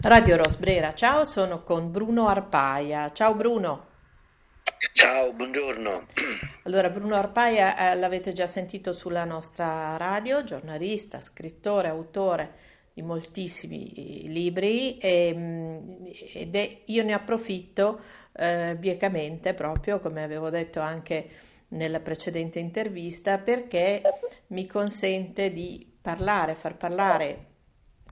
Radio Rosbrera, ciao, sono con Bruno Arpaia. Ciao Bruno. Ciao, buongiorno. Allora, Bruno Arpaia eh, l'avete già sentito sulla nostra radio, giornalista, scrittore, autore di moltissimi libri e, mm, ed è, io ne approfitto eh, biecamente proprio, come avevo detto anche nella precedente intervista, perché mi consente di parlare, far parlare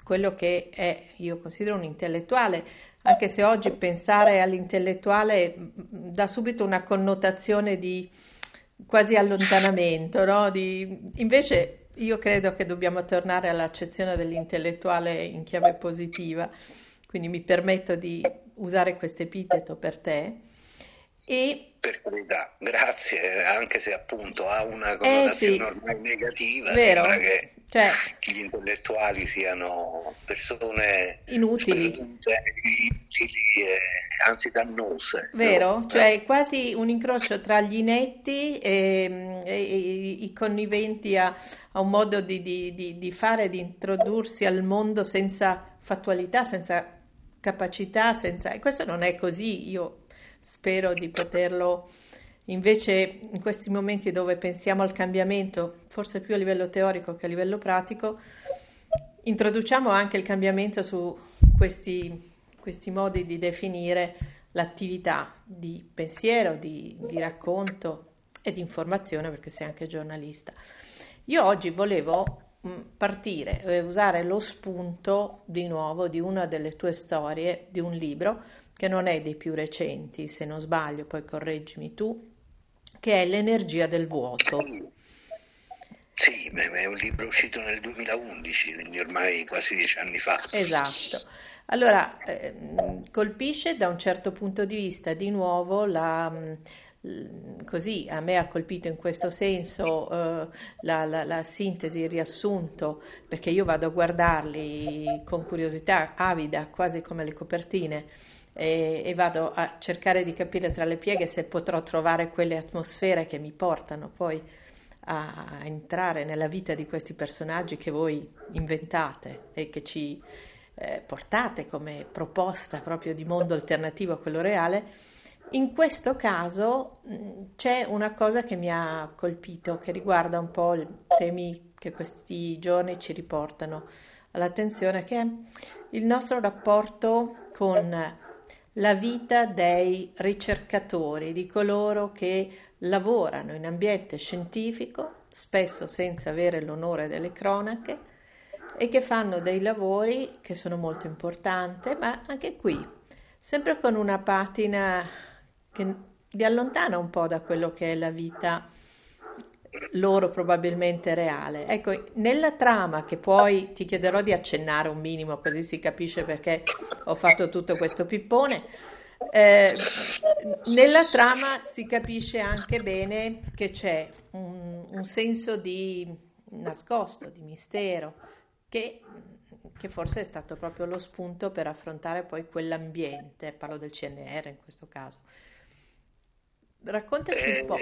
quello che è, io considero un intellettuale, anche se oggi pensare all'intellettuale dà subito una connotazione di quasi allontanamento, no? di, invece io credo che dobbiamo tornare all'accezione dell'intellettuale in chiave positiva, quindi mi permetto di usare questo epiteto per te. E per carità, grazie, anche se appunto ha una connotazione eh sì, ormai negativa, vero? sembra che cioè, gli intellettuali siano persone inutili, inutili e anzi dannose. Vero? No? Cioè quasi un incrocio tra gli inetti e, e, e i conniventi a, a un modo di, di, di, di fare, di introdursi al mondo senza fattualità, senza capacità, senza... E questo non è così, io spero di poterlo Invece in questi momenti dove pensiamo al cambiamento, forse più a livello teorico che a livello pratico, introduciamo anche il cambiamento su questi, questi modi di definire l'attività di pensiero, di, di racconto e di informazione, perché sei anche giornalista. Io oggi volevo mm, partire e usare lo spunto di nuovo di una delle tue storie, di un libro che non è dei più recenti, se non sbaglio, poi correggimi tu, che è L'energia del vuoto. Sì, è un libro uscito nel 2011, quindi ormai quasi dieci anni fa. Esatto. Allora, eh, colpisce da un certo punto di vista di nuovo la, così a me ha colpito in questo senso eh, la, la, la, sintesi, il riassunto, perché io vado a guardarli con curiosità avida, quasi come le copertine e, e, vado a cercare di capire tra le pieghe se potrò trovare quelle atmosfere che mi portano poi a, entrare nella vita di questi personaggi che voi inventate e che ci eh, portate come proposta proprio di mondo alternativo a quello reale. In questo caso c'è una cosa che mi ha colpito, che riguarda un po' i temi che questi giorni ci riportano all'attenzione, che è il nostro rapporto con la vita dei ricercatori, di coloro che lavorano in ambiente scientifico, spesso senza avere l'onore delle cronache, e che fanno dei lavori che sono molto importanti, ma anche qui, sempre con una patina che li allontana un po' da quello che è la vita loro probabilmente reale. Ecco, nella trama che poi ti chiederò di accennare un minimo così si capisce perché ho fatto tutto questo pippone, eh, nella trama si capisce anche bene che c'è un, un senso di nascosto, di mistero, che, che, forse è stato proprio lo spunto per affrontare poi quell'ambiente, parlo del CNR in questo caso. Raccontaci eh, un po'.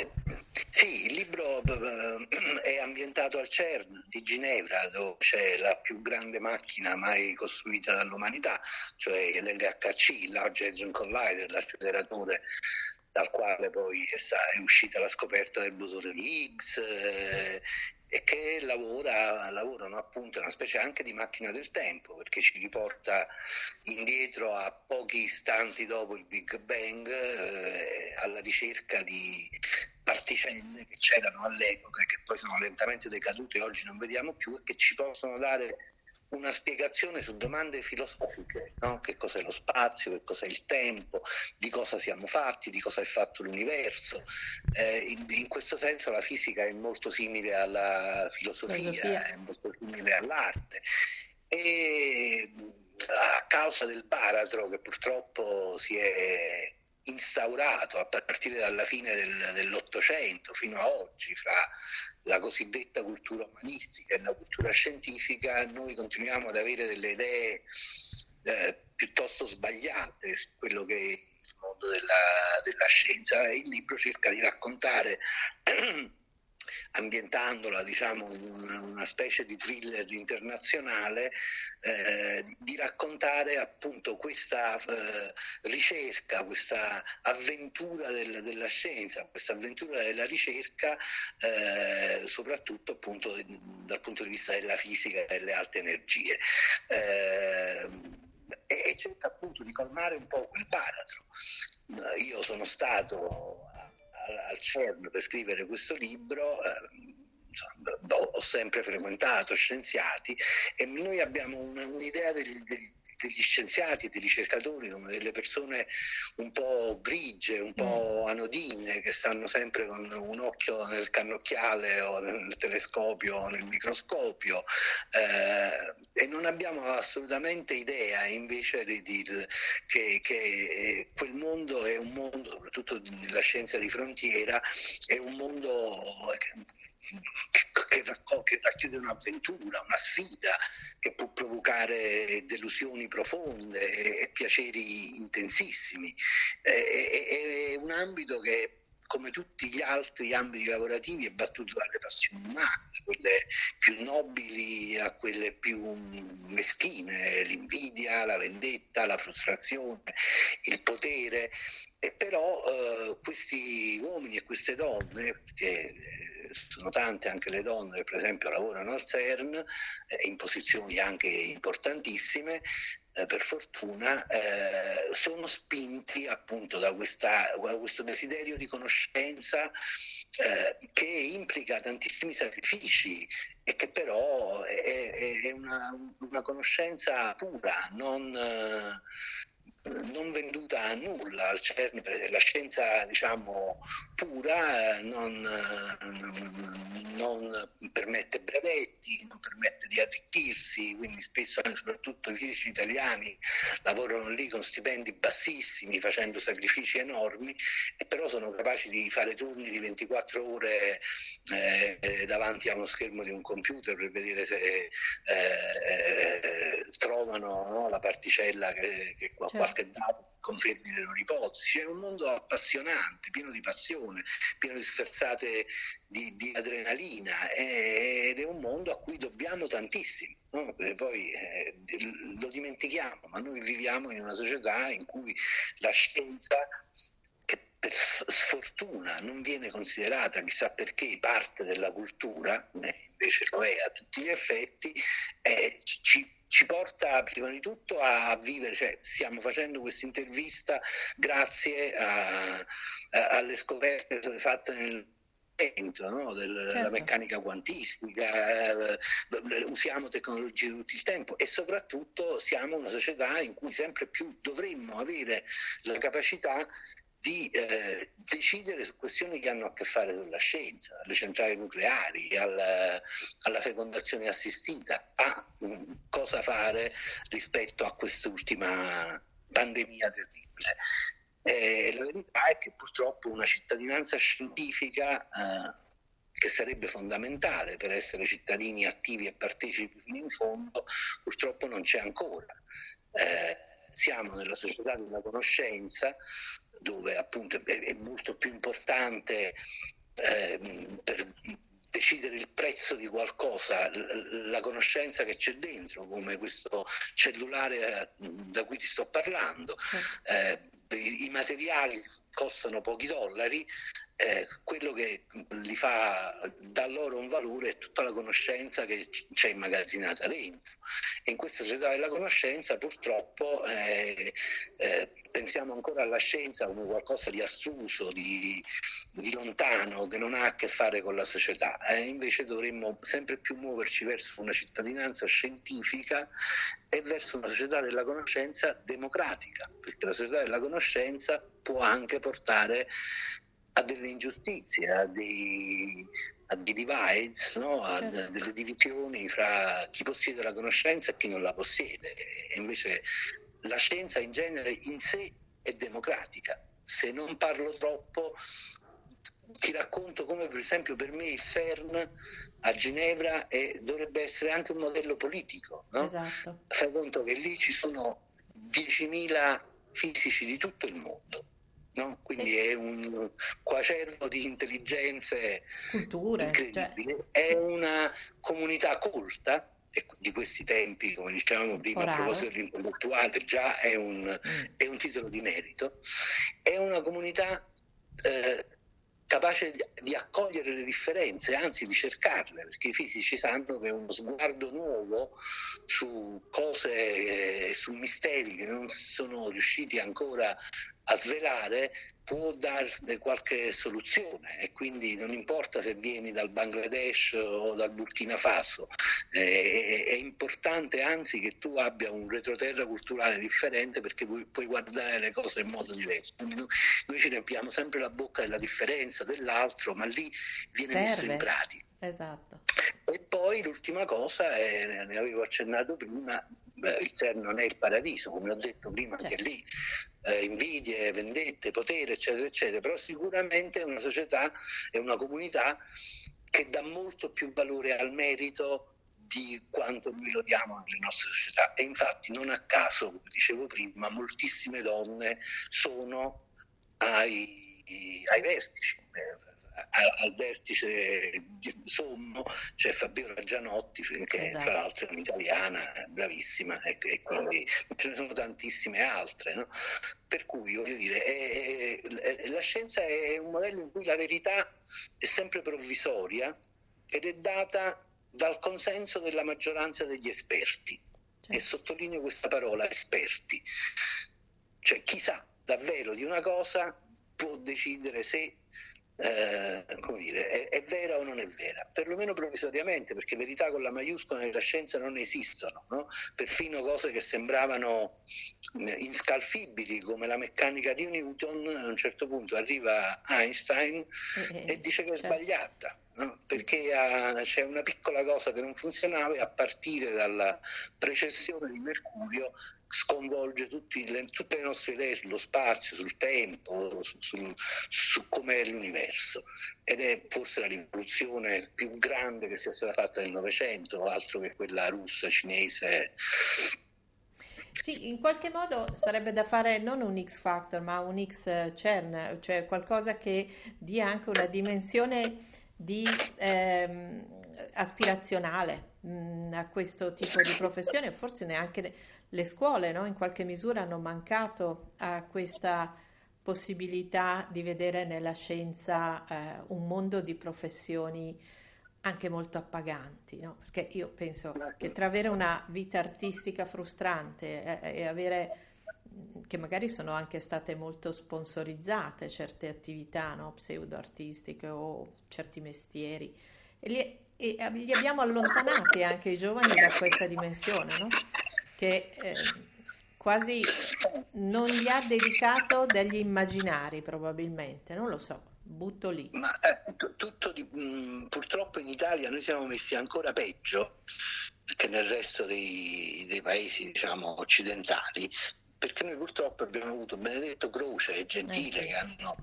Sì, il libro eh, è ambientato al CERN di Ginevra, dove c'è la più grande macchina mai costruita dall'umanità, cioè l'LHC, il Large Hadron Collider, l'acceleratore dal quale poi è, è uscita la scoperta del bosone di Higgs, eh, e che lavora, lavorano appunto una specie anche di macchina del tempo perché ci riporta indietro a pochi istanti dopo il Big Bang eh, alla ricerca di particelle che c'erano all'epoca e che poi sono lentamente decadute e oggi non vediamo più e che ci possono dare una spiegazione su domande filosofiche, no? che cos'è lo spazio, che cos'è il tempo, di cosa siamo fatti, di cosa è fatto l'universo. Eh, in, in, questo senso la fisica è molto simile alla filosofia, filosofia. è molto simile all'arte. E a causa del baratro che purtroppo si è instaurato a partire dalla fine del, dell'Ottocento fino a oggi fra la cosiddetta cultura umanistica e la cultura scientifica, noi continuiamo ad avere delle idee eh, piuttosto sbagliate su quello che è il mondo della, della scienza. Il libro cerca di raccontare ambientandola diciamo in una specie di thriller internazionale, eh, di raccontare appunto questa eh, ricerca, questa avventura del, della scienza, questa avventura della ricerca, eh, soprattutto appunto dal punto di vista della fisica e delle alte energie. Eh, e cerca appunto di colmare un po' quel baratro. Io sono stato al CERN per scrivere questo libro. Eh, ho sempre frequentato scienziati e noi abbiamo un'idea degli, degli degli scienziati, dei ricercatori, delle persone un po' grigie, un po' mm. anodine, che stanno sempre con un occhio nel cannocchiale o nel telescopio o nel microscopio eh, e non abbiamo assolutamente idea invece di, di, che, che quel mondo è un mondo, soprattutto la scienza di frontiera, è un mondo che, che racchiude un'avventura, una sfida che può provocare delusioni profonde e piaceri intensissimi. È, è, è un ambito che come tutti gli altri ambiti lavorativi è battuto dalle passioni umane, quelle più nobili a quelle più meschine, l'invidia, la vendetta, la frustrazione, il potere. E però eh, questi uomini e queste donne, che sono tante anche le donne per esempio lavorano al CERN eh, in posizioni anche importantissime, eh, per fortuna, eh, sono spinti appunto da, questa, da, questo desiderio di conoscenza eh, che implica tantissimi sacrifici e che però è, è una, una, conoscenza pura, non eh, non venduta a nulla al CERN, la scienza diciamo, pura non, non, permette brevetti, non permette di arricchirsi, quindi spesso anche soprattutto i fisici italiani lavorano lì con stipendi bassissimi, facendo sacrifici enormi, e però sono capaci di fare turni di 24 ore eh, davanti a uno schermo di un computer per vedere se eh, trovano no, la particella che, che certo qualche dato confermi le loro ipotesi. C'è un mondo appassionante, pieno di passione, pieno di sferzate di, di adrenalina ed è un mondo a cui dobbiamo tantissimo. No? Poi eh, lo dimentichiamo, ma noi viviamo in una società in cui la scienza che per sfortuna non viene considerata chissà perché parte della cultura, eh, invece lo è a tutti gli effetti, eh, ci ci porta prima di tutto a vivere, cioè stiamo facendo questa intervista grazie a, a, alle scoperte fatte nel no? della certo. meccanica quantistica, eh, usiamo tecnologie di tutto il tempo e soprattutto siamo una società in cui sempre più dovremmo avere la capacità di eh, decidere su questioni che hanno a che fare con la scienza, alle centrali nucleari, alla, alla fecondazione assistita, a um, cosa fare rispetto a quest'ultima pandemia terribile. Eh, la verità è che purtroppo una cittadinanza scientifica eh, che sarebbe fondamentale per essere cittadini attivi e partecipi fino in fondo, purtroppo non c'è ancora. Eh, siamo nella società della conoscenza dove appunto è, molto più importante eh, per decidere il prezzo di qualcosa, la conoscenza che c'è dentro, come questo cellulare eh, da cui ti sto parlando. Eh, i materiali costano pochi dollari, eh, quello che li fa da loro un valore è tutta la conoscenza che c'è immagazzinata dentro. E in questa società della conoscenza purtroppo eh, eh, pensiamo ancora alla scienza come qualcosa di astruso, di, di, lontano, che non ha a che fare con la società. Eh, invece dovremmo sempre più muoverci verso una cittadinanza scientifica e verso una società della conoscenza democratica, perché la società della conoscenza può anche portare a delle ingiustizie, a dei, a dei divides, no? a certo. delle divisioni fra chi possiede la conoscenza e chi non la possiede. E invece la scienza in genere in sé è democratica. Se non parlo troppo, ti racconto come per esempio per me il CERN a Ginevra è, dovrebbe essere anche un modello politico. No? Esatto. Fai conto che lì ci sono 10.000 fisici di tutto il mondo No? Quindi sì. è un quacervo di intelligenze Culture, incredibile. Cioè... È una comunità colta e di questi tempi, come dicevamo prima, a proposito dell'intellettuale, già è un, mm. è un, titolo di merito. È una comunità eh, capace di, di, accogliere le differenze, anzi di cercarle, perché i fisici sanno che uno sguardo nuovo su cose, eh, su misteri che non sono riusciti ancora a svelare può darne qualche soluzione e quindi non importa se vieni dal Bangladesh o dal Burkina Faso, eh, è importante anzi che tu abbia un retroterra culturale differente perché puoi, puoi guardare le cose in modo diverso. Noi, noi, ci riempiamo sempre la bocca della differenza dell'altro, ma lì viene Serve. messo in pratica. Esatto. E poi l'ultima cosa, è, ne avevo accennato prima, il CERN non è il paradiso, come ho detto prima, certo. anche lì eh, invidie, vendette, potere, eccetera, eccetera, però sicuramente è una società, è una comunità che dà molto più valore al merito di quanto noi lo diamo nelle nostre società. E infatti non a caso, come dicevo prima, moltissime donne sono ai, ai vertici. Al vertice sommo c'è Fabiola Gianotti, che esatto. tra l'altro è un'italiana bravissima, e, e, quindi ce ne sono tantissime altre. No? Per cui voglio dire, è, è, la scienza è un modello in cui la verità è sempre provvisoria ed è data dal consenso della maggioranza degli esperti. Certo. E sottolineo questa parola, esperti. Cioè chi sa davvero di una cosa può decidere se eh, come dire, è, è, vera o non è vera? Perlomeno provvisoriamente, perché verità con la maiuscola nella scienza non esistono, no? perfino cose che sembravano eh, inscalfibili come la meccanica di Newton, a un certo punto arriva Einstein eh, e dice che è certo. sbagliata. No? perché ha, c'è una piccola cosa che non funzionava e a partire dalla precessione di Mercurio sconvolge le, tutte le nostre idee sullo spazio, sul tempo, su, su, su com'è l'universo ed è forse la rivoluzione più grande che sia stata fatta nel Novecento, altro che quella russa, cinese. Sì, in qualche modo sarebbe da fare non un X Factor, ma un X CERN, cioè qualcosa che dia anche una dimensione di ehm, aspirazionale mh, mm, a questo tipo di professione, forse neanche le scuole no? in qualche misura hanno mancato a questa possibilità di vedere nella scienza eh, un mondo di professioni anche molto appaganti, no? perché io penso che tra avere una vita artistica frustrante eh, e avere che magari sono anche state molto sponsorizzate certe attività no? pseudo-artistiche o certi mestieri e li, e li, abbiamo allontanati anche i giovani da questa dimensione no? che eh, quasi non gli ha dedicato degli immaginari probabilmente, non lo so. Butto lì. Ma eh, tutto di, mh, purtroppo in Italia noi siamo messi ancora peggio che nel resto dei, dei paesi diciamo, occidentali, perché noi purtroppo abbiamo avuto Benedetto Croce e Gentile eh sì. che hanno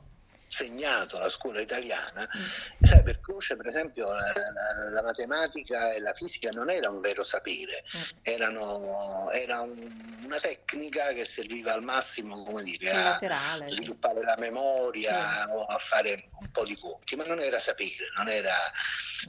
segnato la scuola italiana, mm. sai, per Croce per esempio la, la, la, matematica e la fisica non era un vero sapere, mm. erano, era un, una tecnica che serviva al massimo come dire, a sviluppare la memoria sì. o a fare un po' di conti, ma non era sapere, non era...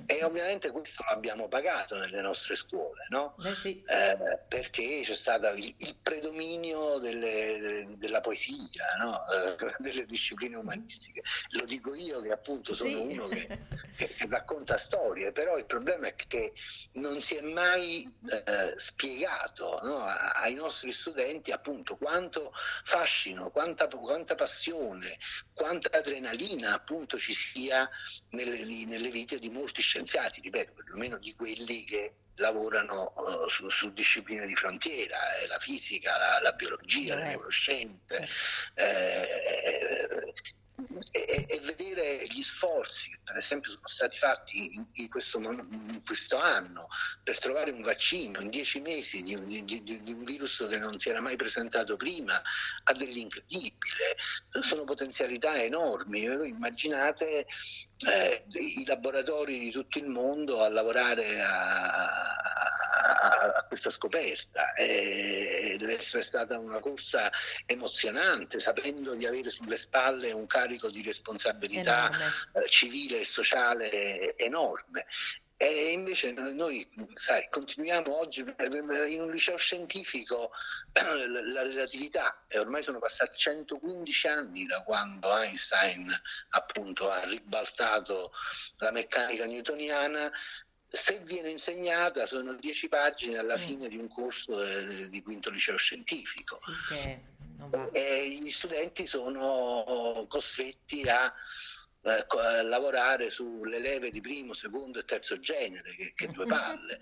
e ovviamente questo l'abbiamo pagato nelle nostre scuole, no? eh sì. eh, perché c'è stato il, il predominio delle, della poesia, no? eh, delle discipline umanistiche. Lo dico io che appunto sono sì. uno che, che, che, racconta storie, però il problema è che non si è mai eh, spiegato no, ai nostri studenti appunto quanto fascino, quanta, quanta passione, quanta adrenalina appunto ci sia nelle, nelle vite di molti scienziati, ripeto, perlomeno di quelli che lavorano uh, su, su, discipline di frontiera, eh, la fisica, la, la biologia, le neuroscienze. Eh, e, e, vedere gli sforzi che per esempio sono stati fatti in, in, questo, in, questo, anno per trovare un vaccino in dieci mesi di, di, di, di, un virus che non si era mai presentato prima ha dell'incredibile, sono potenzialità enormi. Immaginate eh, i laboratori di tutto il mondo a lavorare a, a, a questa scoperta. E deve essere stata una corsa emozionante, sapendo di avere sulle spalle un carico di responsabilità eh, civile e sociale enorme. E invece noi, sai, continuiamo oggi in un liceo scientifico la relatività e ormai sono passati 115 anni da quando Einstein appunto ha ribaltato la meccanica newtoniana se viene insegnata sono 10 pagine alla mm. fine di un corso eh, di quinto liceo scientifico sì, e gli studenti sono costretti a Ecco, a lavorare sulle leve di primo, secondo e terzo genere, che, che due palle.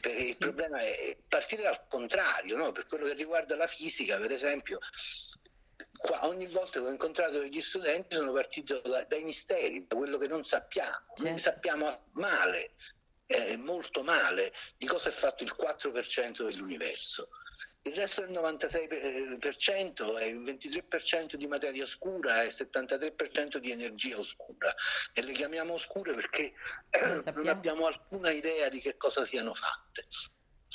Perché il problema è partire dal contrario, no? per quello che riguarda la fisica, per esempio, qua ogni volta che ho incontrato degli studenti sono partito da, dai misteri, da quello che non sappiamo, certo. sappiamo male, eh, molto male, di cosa è fatto il 4% dell'universo. Il resto del 96% è il 23% di materia oscura e il 73% di energia oscura. E le chiamiamo oscure perché non abbiamo alcuna idea di che cosa siano fatte.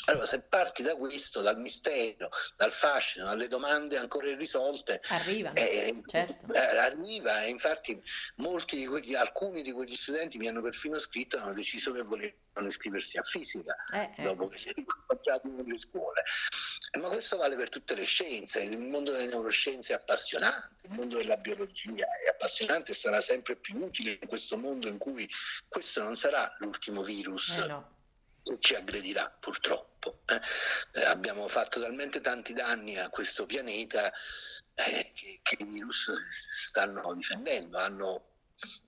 Allora, se parti da questo, dal mistero, dal fascino, dalle domande ancora irrisolte, arriva, eh, certo. eh, arriva e infatti molti di quegli, alcuni di quegli studenti mi hanno perfino scritto e hanno deciso che volevano iscriversi a fisica eh, eh. dopo che si è incontrato nelle scuole. Ma questo vale per tutte le scienze, il mondo delle neuroscienze è appassionante, il mondo della biologia è appassionante e sarà sempre più utile in questo mondo in cui questo non sarà l'ultimo virus. Eh no ci aggredirà purtroppo. Eh? Eh, abbiamo fatto talmente tanti danni a questo pianeta eh, che, che, i virus stanno difendendo, hanno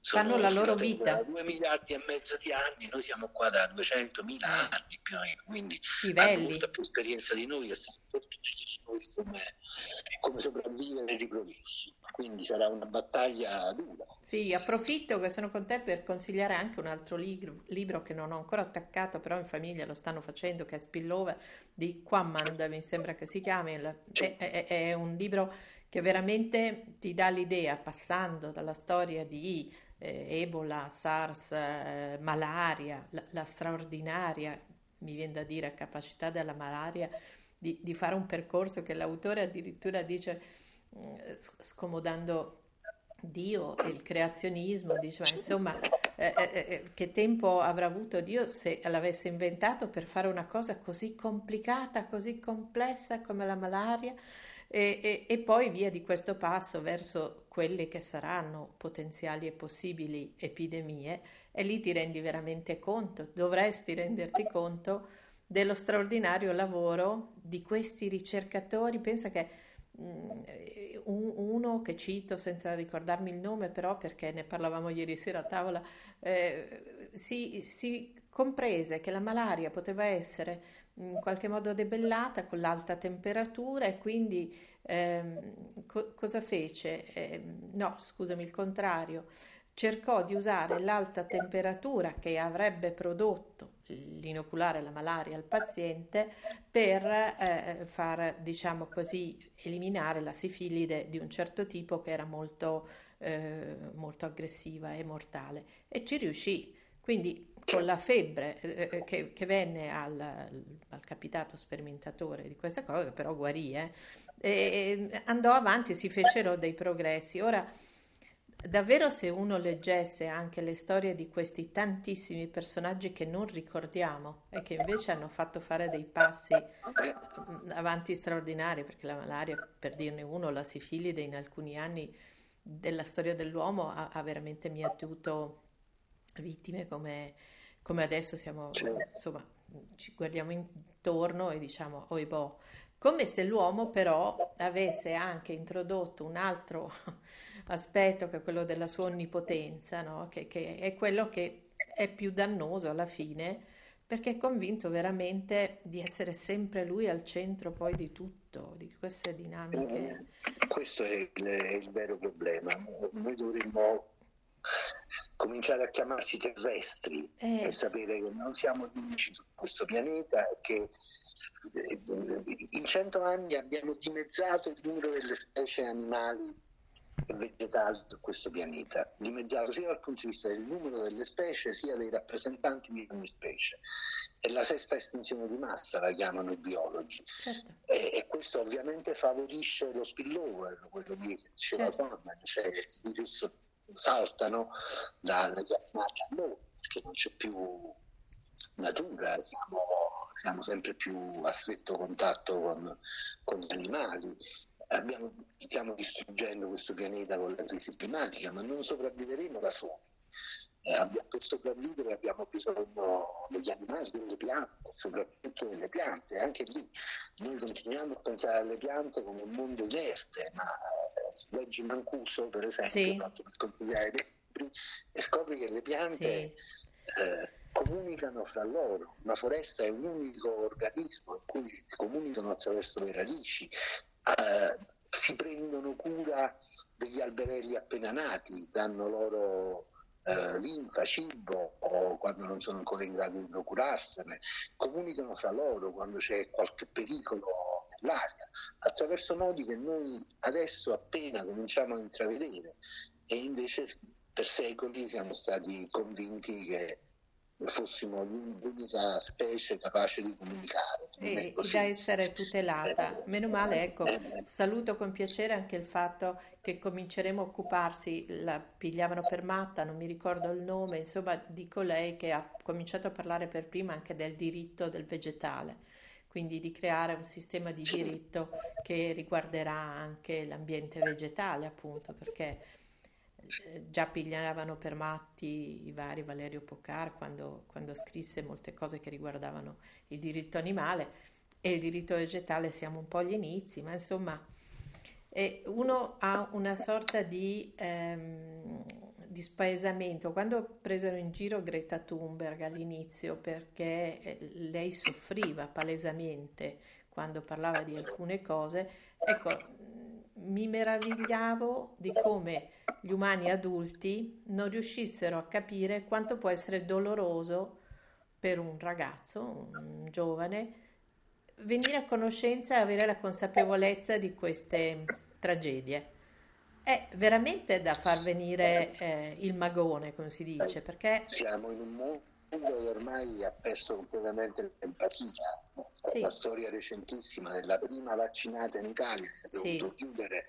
fanno la loro vita. 2 sì. miliardi e mezzo di anni, noi siamo qua da 200 mila eh. anni più o meno, quindi Livelli. hanno molta più esperienza di noi e sanno come, come sopravvivere e riprodursi. Quindi sarà una battaglia dura. Sì, approfitto che sono con te per consigliare anche un altro libro, libro che non ho ancora attaccato, però in famiglia lo stanno facendo, che è Spillover di Quammand, mi sembra che si chiami. È, è, è un libro che veramente ti dà l'idea, passando dalla storia di eh, Ebola, SARS, eh, malaria, la, la, straordinaria, mi viene da dire, capacità della malaria di, di fare un percorso che l'autore addirittura dice, eh, scomodando Dio e il creazionismo, dice, ma insomma, eh, eh, eh, che tempo avrà avuto Dio se l'avesse inventato per fare una cosa così complicata, così complessa come la malaria? E, e, e, poi via di questo passo verso quelle che saranno potenziali e possibili epidemie e lì ti rendi veramente conto, dovresti renderti conto dello straordinario lavoro di questi ricercatori. Pensa che mm, uno che cito senza ricordarmi il nome però perché ne parlavamo ieri sera a tavola, eh, si, si comprese che la malaria poteva essere in qualche modo debellata con l'alta temperatura e quindi ehm, co- cosa fece? Eh, no, scusami, il contrario, cercò di usare l'alta temperatura che avrebbe prodotto l'inoculare la malaria al paziente per eh, far, diciamo così, eliminare la sifilide di un certo tipo che era molto, eh, molto aggressiva e mortale e ci riuscì. Quindi con la febbre eh, eh, che, che, venne al, al, capitato sperimentatore di questa cosa, che però guarì, eh, e andò avanti e si fecero dei progressi. Ora, davvero se uno leggesse anche le storie di questi tantissimi personaggi che non ricordiamo e che invece hanno fatto fare dei passi mm, avanti straordinari, perché la malaria, per dirne uno, la sifilide in alcuni anni della storia dell'uomo ha, ha veramente mietuto vittime come come adesso siamo, insomma, ci guardiamo intorno e diciamo, oi boh, come se l'uomo però avesse anche introdotto un altro aspetto che è quello della sua onnipotenza, no? che, che, è quello che è più dannoso alla fine, perché è convinto veramente di essere sempre lui al centro poi di tutto, di queste dinamiche. Questo è il, è il vero problema. Noi dovremmo cominciare a chiamarci terrestri eh. e sapere che non siamo gli unici su questo pianeta e che eh, in cento anni abbiamo dimezzato il numero delle specie animali e vegetali su questo pianeta, dimezzato sia dal punto di vista del numero delle specie sia dei rappresentanti di ogni specie. è la sesta estinzione di massa, la chiamano i biologi. Certo. E, e, questo ovviamente favorisce lo spillover, quello che diceva certo. Forman, cioè i virus saltano dagli animali a noi, perché non c'è più natura, siamo, siamo sempre più a stretto contatto con, con gli animali. Abbiamo, stiamo distruggendo questo pianeta con la crisi climatica, ma non sopravviveremo da soli eh, per sopravvivere abbiamo bisogno degli animali, delle piante, soprattutto delle piante. Anche lì noi continuiamo a pensare alle piante come un mondo inerte, ma eh, leggi Mancuso, per esempio, sì. fatto per consigliare dei libri, e scopri che le piante sì. eh, comunicano fra loro. Una foresta è un unico organismo in cui comunicano attraverso le radici. Eh, si prendono cura degli alberelli appena nati, danno loro eh, linfa, cibo o quando non sono ancora in grado di procurarsene, comunicano fra loro quando c'è qualche pericolo nell'aria, attraverso modi che noi adesso appena cominciamo a intravedere. E invece per secoli siamo stati convinti che fossimo l'unica specie capace di comunicare. E da essere tutelata. Meno male, ecco, eh, saluto con piacere anche il fatto che cominceremo a occuparsi, la pigliavano per matta, non mi ricordo il nome, insomma, di colei che ha cominciato a parlare per prima anche del diritto del vegetale, quindi di creare un sistema di diritto che riguarderà anche l'ambiente vegetale, appunto, perché eh, già pigliavano per matti i vari Valerio Pocar quando, quando, scrisse molte cose che riguardavano il diritto animale e il diritto vegetale siamo un po' agli inizi, ma insomma uno ha una sorta di, ehm, di spaesamento. Quando presero in giro Greta Thunberg all'inizio perché eh, lei soffriva palesemente quando parlava di alcune cose, ecco, mi meravigliavo di come gli umani adulti non riuscissero a capire quanto può essere doloroso per un ragazzo, un giovane, venire a conoscenza e avere la consapevolezza di queste tragedie. È veramente da far venire eh, il magone, come si dice, perché... Siamo in un mondo che ormai ha perso completamente l'empatia. Sì. La storia recentissima della prima vaccinata in Italia che ha sì. dovuto chiudere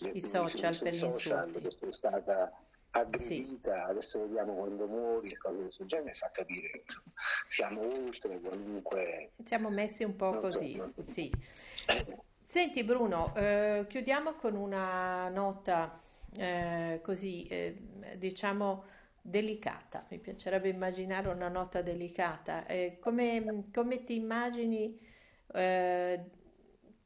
le i social per social perché è stata aggredita, sì. adesso vediamo quando muori e cose questo genere, fa capire che siamo oltre qualunque... Siamo messi un po' così, so, sì. Senti Bruno, eh, chiudiamo con una nota eh, così, eh, diciamo delicata, mi piacerebbe immaginare una nota delicata. Eh, come, come, ti immagini eh,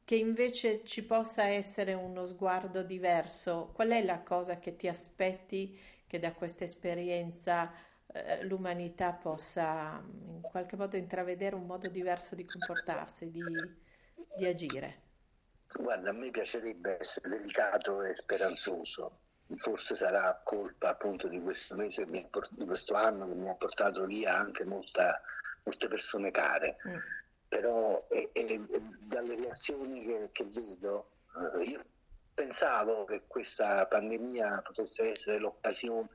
che invece ci possa essere uno sguardo diverso? Qual è la cosa che ti aspetti che da questa esperienza eh, l'umanità possa in qualche modo intravedere un modo diverso di comportarsi, di, di agire? Guarda, a me piacerebbe essere delicato e speranzoso forse sarà colpa appunto di questo mese, di questo anno che mi ha portato via anche molta, molte persone care. Mm. Però e, e, dalle reazioni che, che vedo, eh, io pensavo che questa pandemia potesse essere l'occasione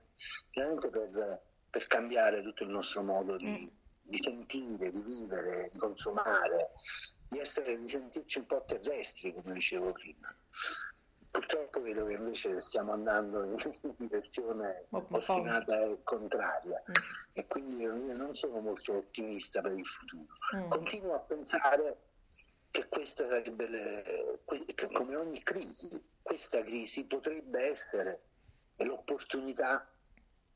veramente per, per cambiare tutto il nostro modo di, mm. di sentire, di vivere, di consumare, di, essere, di sentirci un po' terrestri, come dicevo prima. Purtroppo vedo che invece stiamo andando in direzione ostinata e contraria mm. e quindi io non sono molto ottimista per il futuro. Mm. Continuo a pensare che questa sarebbe, le, che come ogni crisi, questa crisi potrebbe essere l'opportunità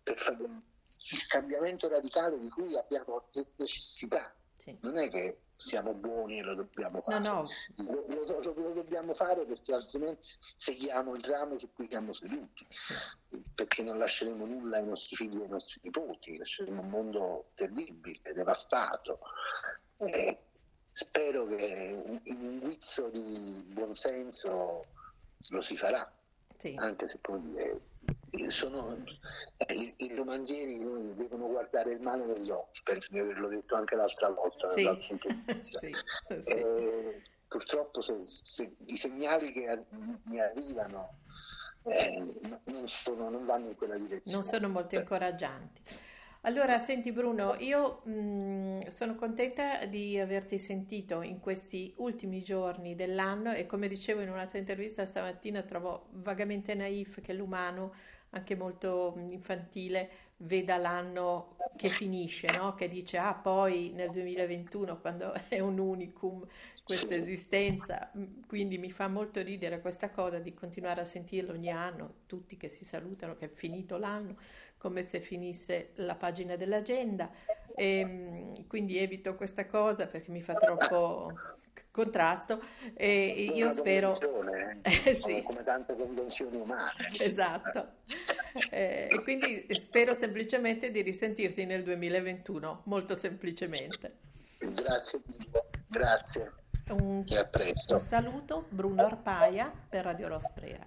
per fare il cambiamento radicale di cui abbiamo necessità. Sì. Non è che siamo buoni e lo dobbiamo fare. No, no. Lo, lo, lo, dobbiamo fare perché altrimenti seguiamo il ramo su cui siamo seduti, perché non lasceremo nulla ai nostri figli e ai nostri nipoti, lasceremo un mondo terribile, devastato. E spero che in un guizzo di buonsenso lo si farà, sì. anche se poi sono, eh, i, i, romanzieri devono guardare il male negli occhi, penso di averlo detto anche l'altra volta. Sì. sì, eh, purtroppo se, se, i segnali che mi arrivano eh, non, sono, non, vanno in quella direzione. Non sono molto incoraggianti. Allora, senti Bruno, io mh, sono contenta di averti sentito in questi ultimi giorni dell'anno e come dicevo in un'altra intervista stamattina, trovo vagamente naif che l'umano, anche molto mh, infantile, veda l'anno che finisce, no? Che dice, ah, poi nel 2021, quando è un unicum questa esistenza, mh, quindi mi fa molto ridere questa cosa di continuare a sentirlo ogni anno, tutti che si salutano, che è finito l'anno come se finisse la pagina dell'agenda e mh, quindi evito questa cosa perché mi fa troppo contrasto e io Una spero, eh, eh, come, sì, come tante convenzioni umane. esatto. Eh, e quindi spero semplicemente di risentirti nel 2021, molto semplicemente. Grazie mille, grazie Un, un saluto, Bruno Arpaia per Radio Rosprera.